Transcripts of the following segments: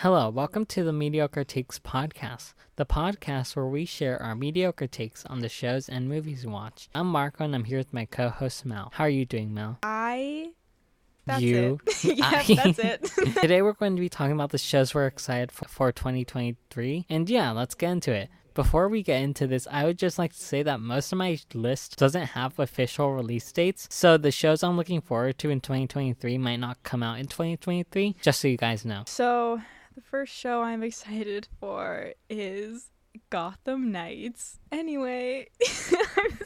Hello, welcome to the Mediocre Takes podcast, the podcast where we share our mediocre takes on the shows and movies we watch. I'm Marco and I'm here with my co host Mal. How are you doing, Mal? I. That's You- it. yeah, I- that's it. Today we're going to be talking about the shows we're excited for, for 2023. And yeah, let's get into it. Before we get into this, I would just like to say that most of my list doesn't have official release dates. So the shows I'm looking forward to in 2023 might not come out in 2023, just so you guys know. so, the first show I'm excited for is Gotham Knights. Anyway, I'm.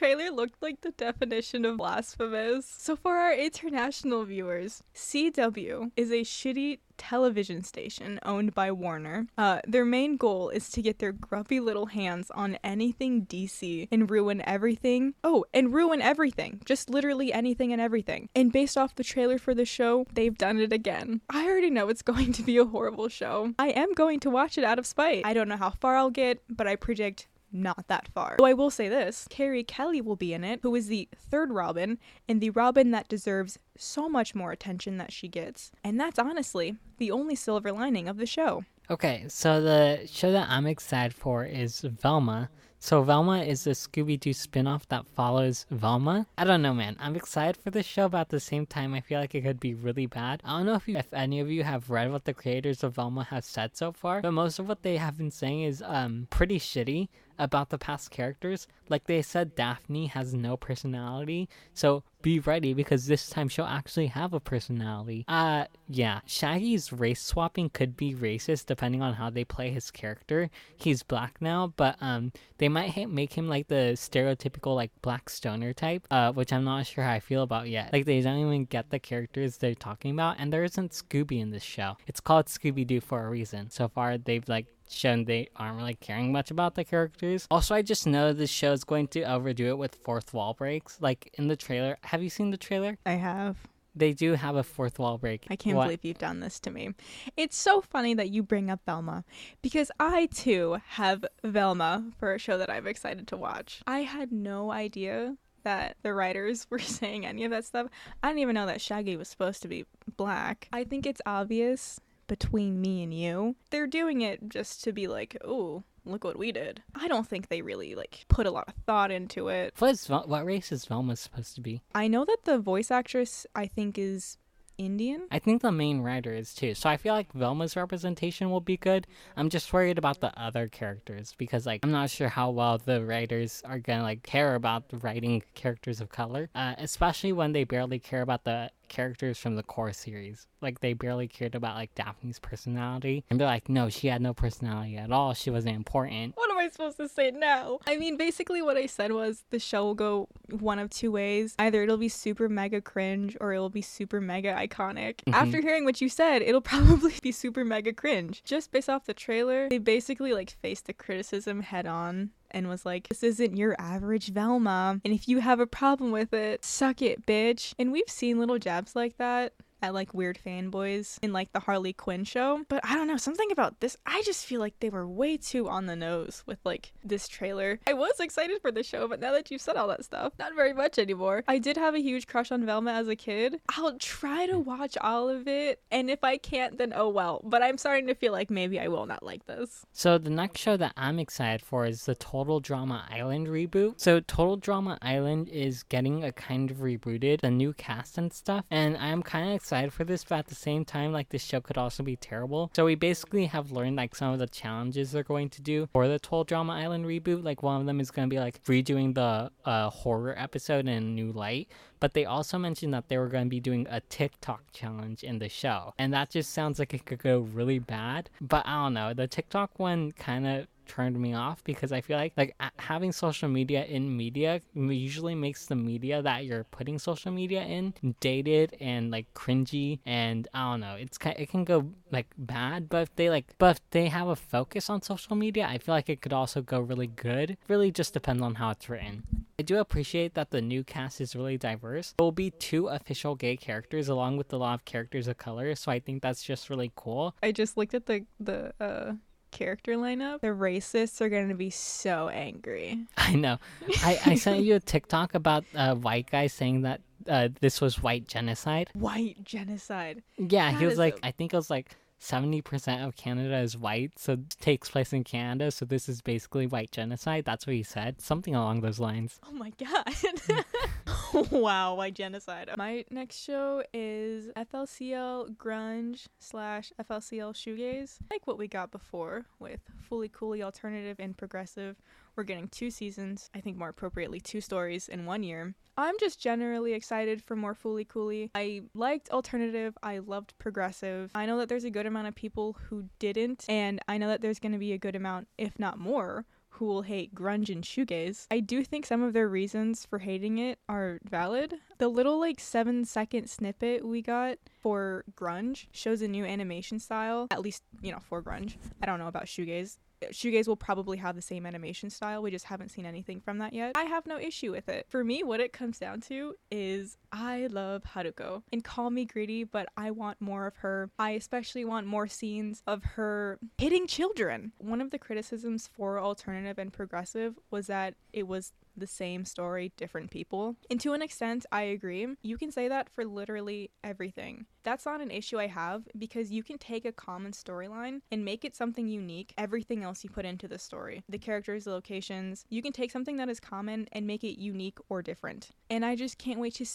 Trailer looked like the definition of blasphemous. So, for our international viewers, CW is a shitty television station owned by Warner. Uh, their main goal is to get their grubby little hands on anything DC and ruin everything. Oh, and ruin everything. Just literally anything and everything. And based off the trailer for the show, they've done it again. I already know it's going to be a horrible show. I am going to watch it out of spite. I don't know how far I'll get, but I predict not that far. Though I will say this Carrie Kelly will be in it, who is the third Robin, and the Robin that deserves so much more attention that she gets. And that's honestly the only silver lining of the show. Okay, so the show that I'm excited for is Velma. So Velma is a Scooby Doo spin-off that follows Velma. I don't know, man. I'm excited for this show, but at the same time, I feel like it could be really bad. I don't know if you, if any of you have read what the creators of Velma have said so far, but most of what they have been saying is um pretty shitty about the past characters. Like they said, Daphne has no personality, so be ready because this time she'll actually have a personality. Uh, yeah, Shaggy's race swapping could be racist depending on how they play his character. He's black now, but um, they might ha- make him like the stereotypical like black stoner type, uh, which I'm not sure how I feel about yet. Like they don't even get the characters they're talking about, and there isn't Scooby in this show. It's called Scooby Doo for a reason. So far, they've like shown they aren't really caring much about the characters. Also, I just know this show is going to overdo it with fourth wall breaks. Like in the trailer, have you seen the trailer? I have. They do have a fourth wall break. I can't What- believe you've done this to me. It's so funny that you bring up Velma because I too have Velma for a show that I'm excited to watch. I had no idea that the writers were saying any of that stuff. I didn't even know that Shaggy was supposed to be black. I think it's obvious between me and you. They're doing it just to be like, "Oh, look what we did." I don't think they really like put a lot of thought into it. What is Vel- what race is Velma supposed to be? I know that the voice actress I think is Indian. I think the main writer is too. So I feel like Velma's representation will be good. I'm just worried about the other characters because like I'm not sure how well the writers are gonna like care about writing characters of color, uh, especially when they barely care about the characters from the core series. Like they barely cared about like Daphne's personality, and they're like, no, she had no personality at all. She wasn't important. What am I supposed to say now? I mean, basically, what I said was the show will go one of two ways. Either it'll be super mega cringe or it'll be super mega iconic. Mhm. After hearing what you said, it'll probably be super mega cringe. Just based off the trailer, they basically like faced the criticism head on. And was like, this isn't your average Velma. And if you have a problem with it, suck it, bitch. And we've seen little jabs like that at like weird fanboys in like the Harley Quinn show. But I don't know, something about this, I just feel like they were way too on the nose with like this trailer. I was excited for the show, but now that you've said all that stuff, not very much anymore. I did have a huge crush on Velma as a kid. I'll try to watch all of it, and if I can't, then oh well. But I'm starting to feel like maybe I will not like this. So the next show that I'm excited for is the Total Drama Island reboot. So Total Drama Island is getting a kind of rebooted, the new cast and stuff, and I'm kind of excited for this, but at the same time, like this show could also be terrible. So we basically have learned like some of the challenges they're going to do for the Total Drama Island reboot. Like one of them is going to be like redoing the uh, horror episode in a new light. But they also mentioned that they were going to be doing a TikTok challenge in the show. And that just sounds like it could go really bad. But I don't know. The TikTok one kind of turned me off because I feel like like having social media in media usually makes the media that you're putting social media in dated and like cringy and I don't know it's it can go like bad but if they like but if they have a focus on social media I feel like it could also go really good really just depends on how it's written I do appreciate that the new cast is really diverse. There will be two official gay characters along with a lot of characters of color, so I think that's just really cool. I just looked at the the uh character lineup. The racists are gonna be so angry. I know. I, I sent you a TikTok about a white guy saying that uh, this was white genocide. White genocide. Yeah, That he was like, a- I think it was like 70% of Canada is white, so takes place in Canada, so this is basically white genocide. That's what he said. Something along those lines. Oh my god. wow, white genocide. My next show is FLCL Grunge slash FLCL Shoegaze. Like what we got before with Fooly Cooly Alternative and Progressive. We're getting two seasons, I think more appropriately, two stories in one year. I'm just generally excited for more Fooly Cooly. I liked alternative, I loved progressive. I know that there's a good amount of people who didn't, and I know that there's going to be a good amount, if not more, who will hate grunge and shoegaze. I do think some of their reasons for hating it are valid. The little like 7 second snippet we got for grunge shows a new animation style, at least, you know, for grunge. I don't know about shoegaze shoegaze will probably have the same animation style. We just haven't seen anything from that yet. I have no issue with it. For me, what it comes down to is I love Haruko. And call me greedy, but I want more of her. I especially want more scenes of her hitting children. One of the criticisms for alternative and progressive was that it was the same story, different people. And to an extent, I agree. You can say that for literally everything. That's not an issue I have because you can take a common storyline and make it something unique, everything else you put into the story. The characters, the locations, you can take something that is common and make it unique or different. And I just can't wait to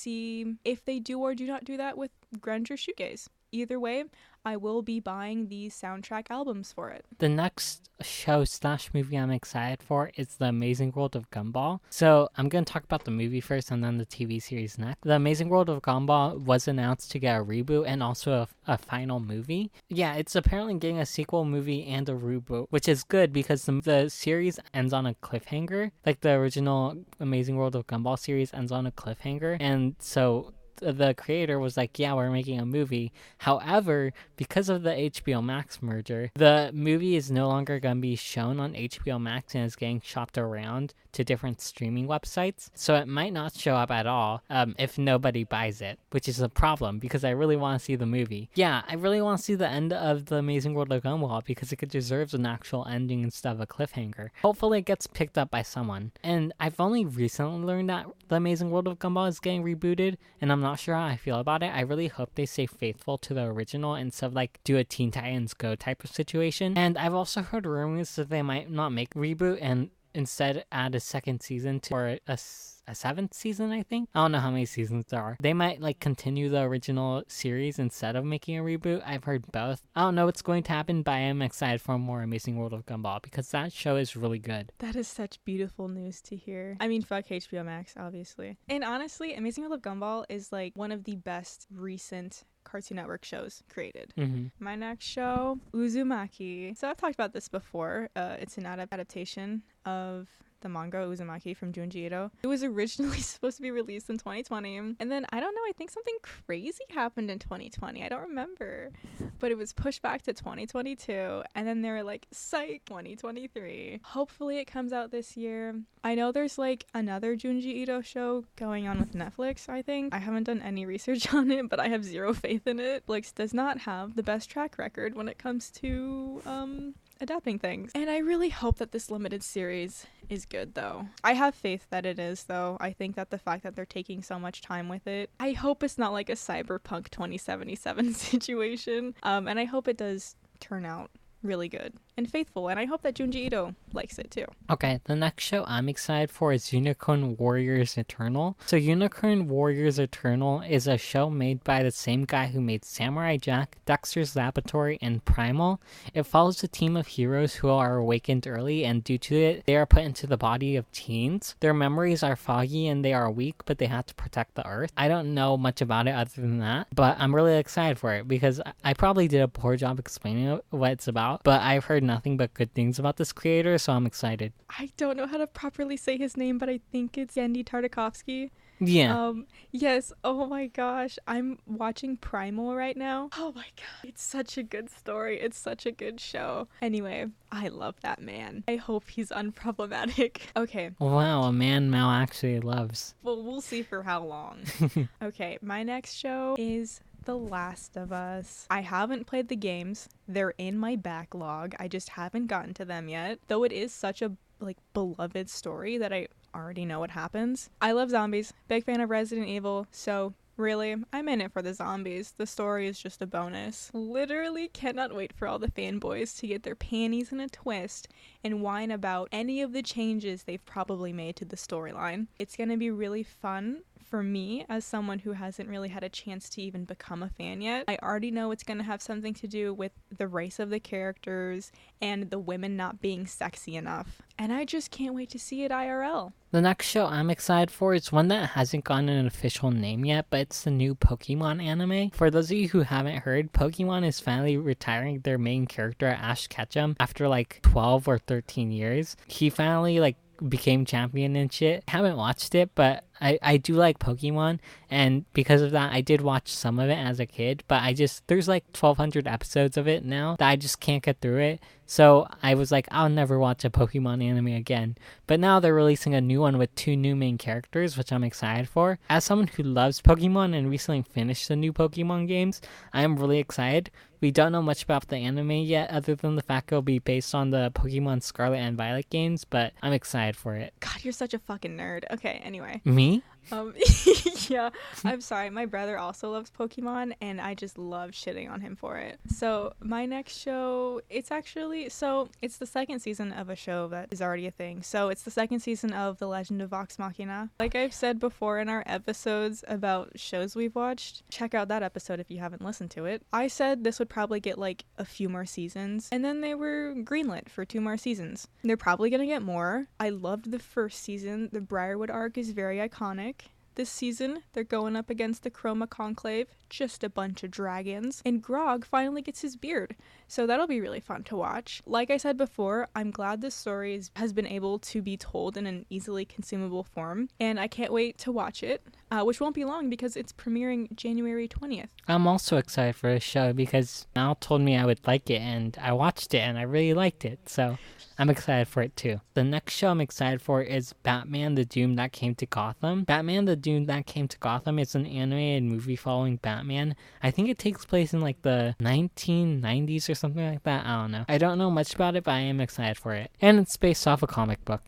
if they do or do not do that with grunge or shoegaze. Either way, I will be buying the soundtrack albums for it. The next show slash movie I'm excited for is The Amazing World of Gumball. So I'm going to talk about the movie first and then the TV series next. The Amazing World of Gumball was announced to get a reboot and also a, a final movie. Yeah, it's apparently getting a sequel movie and a reboot, which is good because the, the series ends on a cliffhanger. Like the original Amazing World of Gumball series ends on a cliffhanger. And so the creator was like, "Yeah, we're making a movie." However, because of the HBO Max merger, the movie is no longer going to be shown on HBO Max and is getting shopped around to different streaming websites. So it might not show up at all um, if nobody buys it, which is a problem because I really want to see the movie. Yeah, I really want to see the end of the Amazing World of Gumball because it deserves an actual ending instead of a cliffhanger. Hopefully, it gets picked up by someone. And I've only recently learned that the Amazing World of Gumball is getting rebooted, and I'm not sure how I feel about it. I really hope they stay faithful to the original instead of like do a Teen Titans Go type of situation. And I've also heard rumors that they might not make reboot and instead add a second season to or a, a seventh season, I think. I don't know how many seasons there are. They might like continue the original series instead of making a reboot. I've heard both. I don't know what's going to happen, but I am excited for more Amazing World of Gumball because that show is really good. That is such beautiful news to hear. I mean, fuck HBO Max, obviously. And honestly, Amazing World of Gumball is like one of the best recent Cartoon Network shows created. Mm-hmm. My next show, Uzumaki. So I've talked about this before. Uh, it's an adaptation of the manga Uzumaki from Junji Ito. It was originally supposed to be released in 2020, and then I don't know, I think something crazy happened in 2020. I don't remember, but it was pushed back to 2022, and then they were like, psych, 2023. Hopefully it comes out this year. I know there's like another Junji Ito show going on with Netflix, I think. I haven't done any research on it, but I have zero faith in it. Netflix does not have the best track record when it comes to um adapting things. And I really hope that this limited series is good though. I have faith that it is though. I think that the fact that they're taking so much time with it, I hope it's not like a cyberpunk 2077 situation. Um and I hope it does turn out really good and faithful, and I hope that Junji Ito likes it too. Okay, the next show I'm excited for is Unicorn Warriors Eternal. So, Unicorn Warriors Eternal is a show made by the same guy who made Samurai Jack, Dexter's Laboratory, and Primal. It follows a team of heroes who are awakened early, and due to it, they are put into the body of teens. Their memories are foggy and they are weak, but they have to protect the Earth. I don't know much about it other than that, but I'm really excited for it because I probably did a poor job explaining what it's about, but I've heard nothing but good things about this creator, so I'm excited. I don't know how to properly say his name, but I think it's Genndy Tartakovsky. Yeah. Um yes, oh my gosh. I'm watching Primal right now. Oh my god. It's such a good story. It's such a good show. Anyway, I love that man. I hope he's unproblematic. Okay. wow, a man Mal actually loves. Well, we'll see for how long. okay, my next show is the Last of Us. I haven't played the games. They're in my backlog. I just haven't gotten to them yet. Though it is such a like beloved story that I already know what happens. I love zombies. Big fan of Resident Evil, so Really? I'm in it for the zombies. The story is just a bonus. Literally cannot wait for all the fanboys to get their panties in a twist and whine about any of the changes they've probably made to the storyline. It's gonna be really fun for me as someone who hasn't really had a chance to even become a fan yet. I already know it's going to have something to do with the race of the characters and the women not being sexy enough. And I just can't wait to see it IRL. The next show I'm excited for is one that hasn't gotten an official name yet, but it's the new Pokemon anime. For those of you who haven't heard, Pokemon is finally retiring their main character, Ash Ketchum, after like 12 or 13 years. He finally like became champion and shit. Haven't watched it, but I, I do like Pokemon, and because of that, I did watch some of it as a kid, but I just, there's like 1,200 episodes of it now that I just can't get through it. So I was like, I'll never watch a Pokemon anime again. But now they're releasing a new one with two new main characters, which I'm excited for. As someone who loves Pokemon and recently finished the new Pokemon games, I am really excited. We don't know much about the anime yet, other than the fact it'll be based on the Pokemon Scarlet and Violet games, but I'm excited for it. God, you're such a fucking nerd. Okay, anyway. Me? Um, yeah, I'm sorry. My brother also loves Pokemon, and I just love shitting on him for it. So my next show, it's actually so it's the second season of a show that is already a thing. So it's the second season of The Legend of Vox Machina. Like I've said before in our episodes about shows we've watched, check out that episode if you haven't listened to it. I said this would probably get like a few more seasons, and then they were greenlit for two more seasons. They're probably gonna get more. I loved the first season. The Briarwood arc is very iconic. This season, they're going up against the Chroma Conclave, just a bunch of dragons, and Grog finally gets his beard. So that'll be really fun to watch. Like I said before, I'm glad this story has been able to be told in an easily consumable form, and I can't wait to watch it, uh, which won't be long because it's premiering January 20th. I'm also excited for this show because Mal told me I would like it, and I watched it and I really liked it. So I'm excited for it too. The next show I'm excited for is Batman the Doom That Came to Gotham. Batman the Doom That Came to Gotham is an animated movie following Batman. I think it takes place in like the 1990s or something like that. I don't know. I don't know much about it, but I am excited for it. And it's based off a comic book.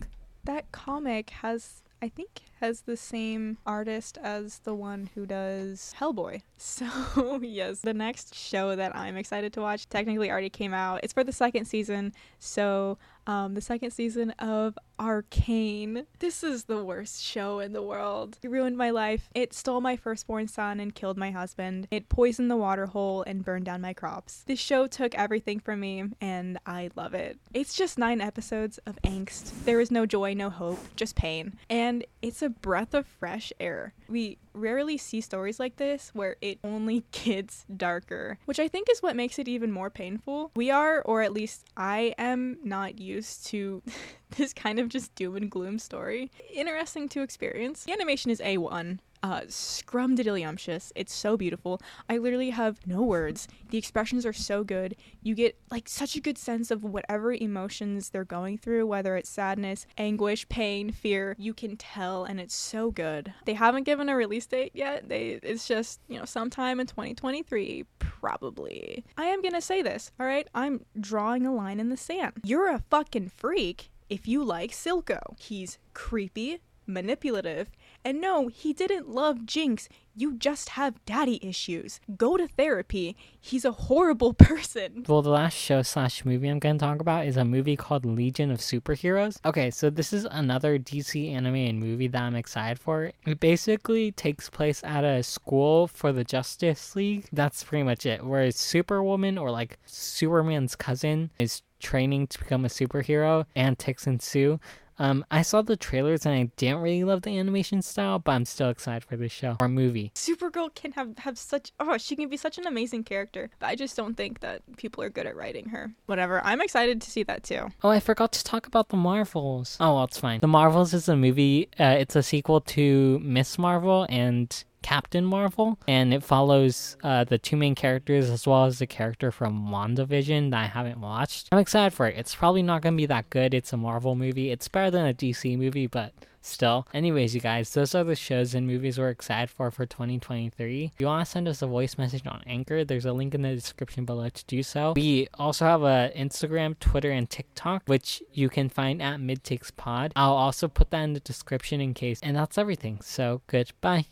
That comic has I think has the same artist as the one who does Hellboy. So, yes, the next show that I'm excited to watch technically already came out. It's for the second season. So, um, the second season of Arcane. This is the worst show in the world. It ruined my life. It stole my firstborn son and killed my husband. It poisoned the water hole and burned down my crops. This show took everything from me, and I love it. It's just nine episodes of angst. There is no joy, no hope, just pain. And it's a breath of fresh air. We rarely see stories like this where it only gets darker, which I think is what makes it even more painful. We are, or at least I am, not used to this kind of just doom and gloom story. Interesting to experience. The animation is A1 uh, scrumdiddlyumptious. It's so beautiful. I literally have no words. The expressions are so good. You get like such a good sense of whatever emotions they're going through, whether it's sadness, anguish, pain, fear. You can tell, and it's so good. They haven't given a release date yet. They it's just you know sometime in 2023 probably. I am gonna say this. All right, I'm drawing a line in the sand. You're a fucking freak if you like Silco. He's creepy, manipulative, and no, he didn't love Jinx. You just have daddy issues. Go to therapy. He's a horrible person. Well, the last show slash movie I'm going to talk about is a movie called Legion of Superheroes. Okay, so this is another DC animated movie that I'm excited for. It basically takes place at a school for the Justice League. That's pretty much it. Whereas Superwoman or like Superman's cousin is training to become a superhero, antics ensue. Um, I saw the trailers and I didn't really love the animation style, but I'm still excited for this show or movie. Supergirl can have have such oh she can be such an amazing character, but I just don't think that people are good at writing her. Whatever. I'm excited to see that too. Oh, I forgot to talk about the Marvels. Oh, well, it's fine. The Marvels is a movie. Uh, it's a sequel to Miss Marvel and Captain Marvel, and it follows uh, the two main characters as well as the character from WandaVision that I haven't watched. I'm excited for it. It's probably not going to be that good. It's a Marvel movie. It's better than a DC movie, but still. Anyways, you guys, those are the shows and movies we're excited for for 2023. If you want to send us a voice message on Anchor, there's a link in the description below to do so. We also have a Instagram, Twitter, and TikTok, which you can find at MidTakesPod. I'll also put that in the description in case. And that's everything. So goodbye.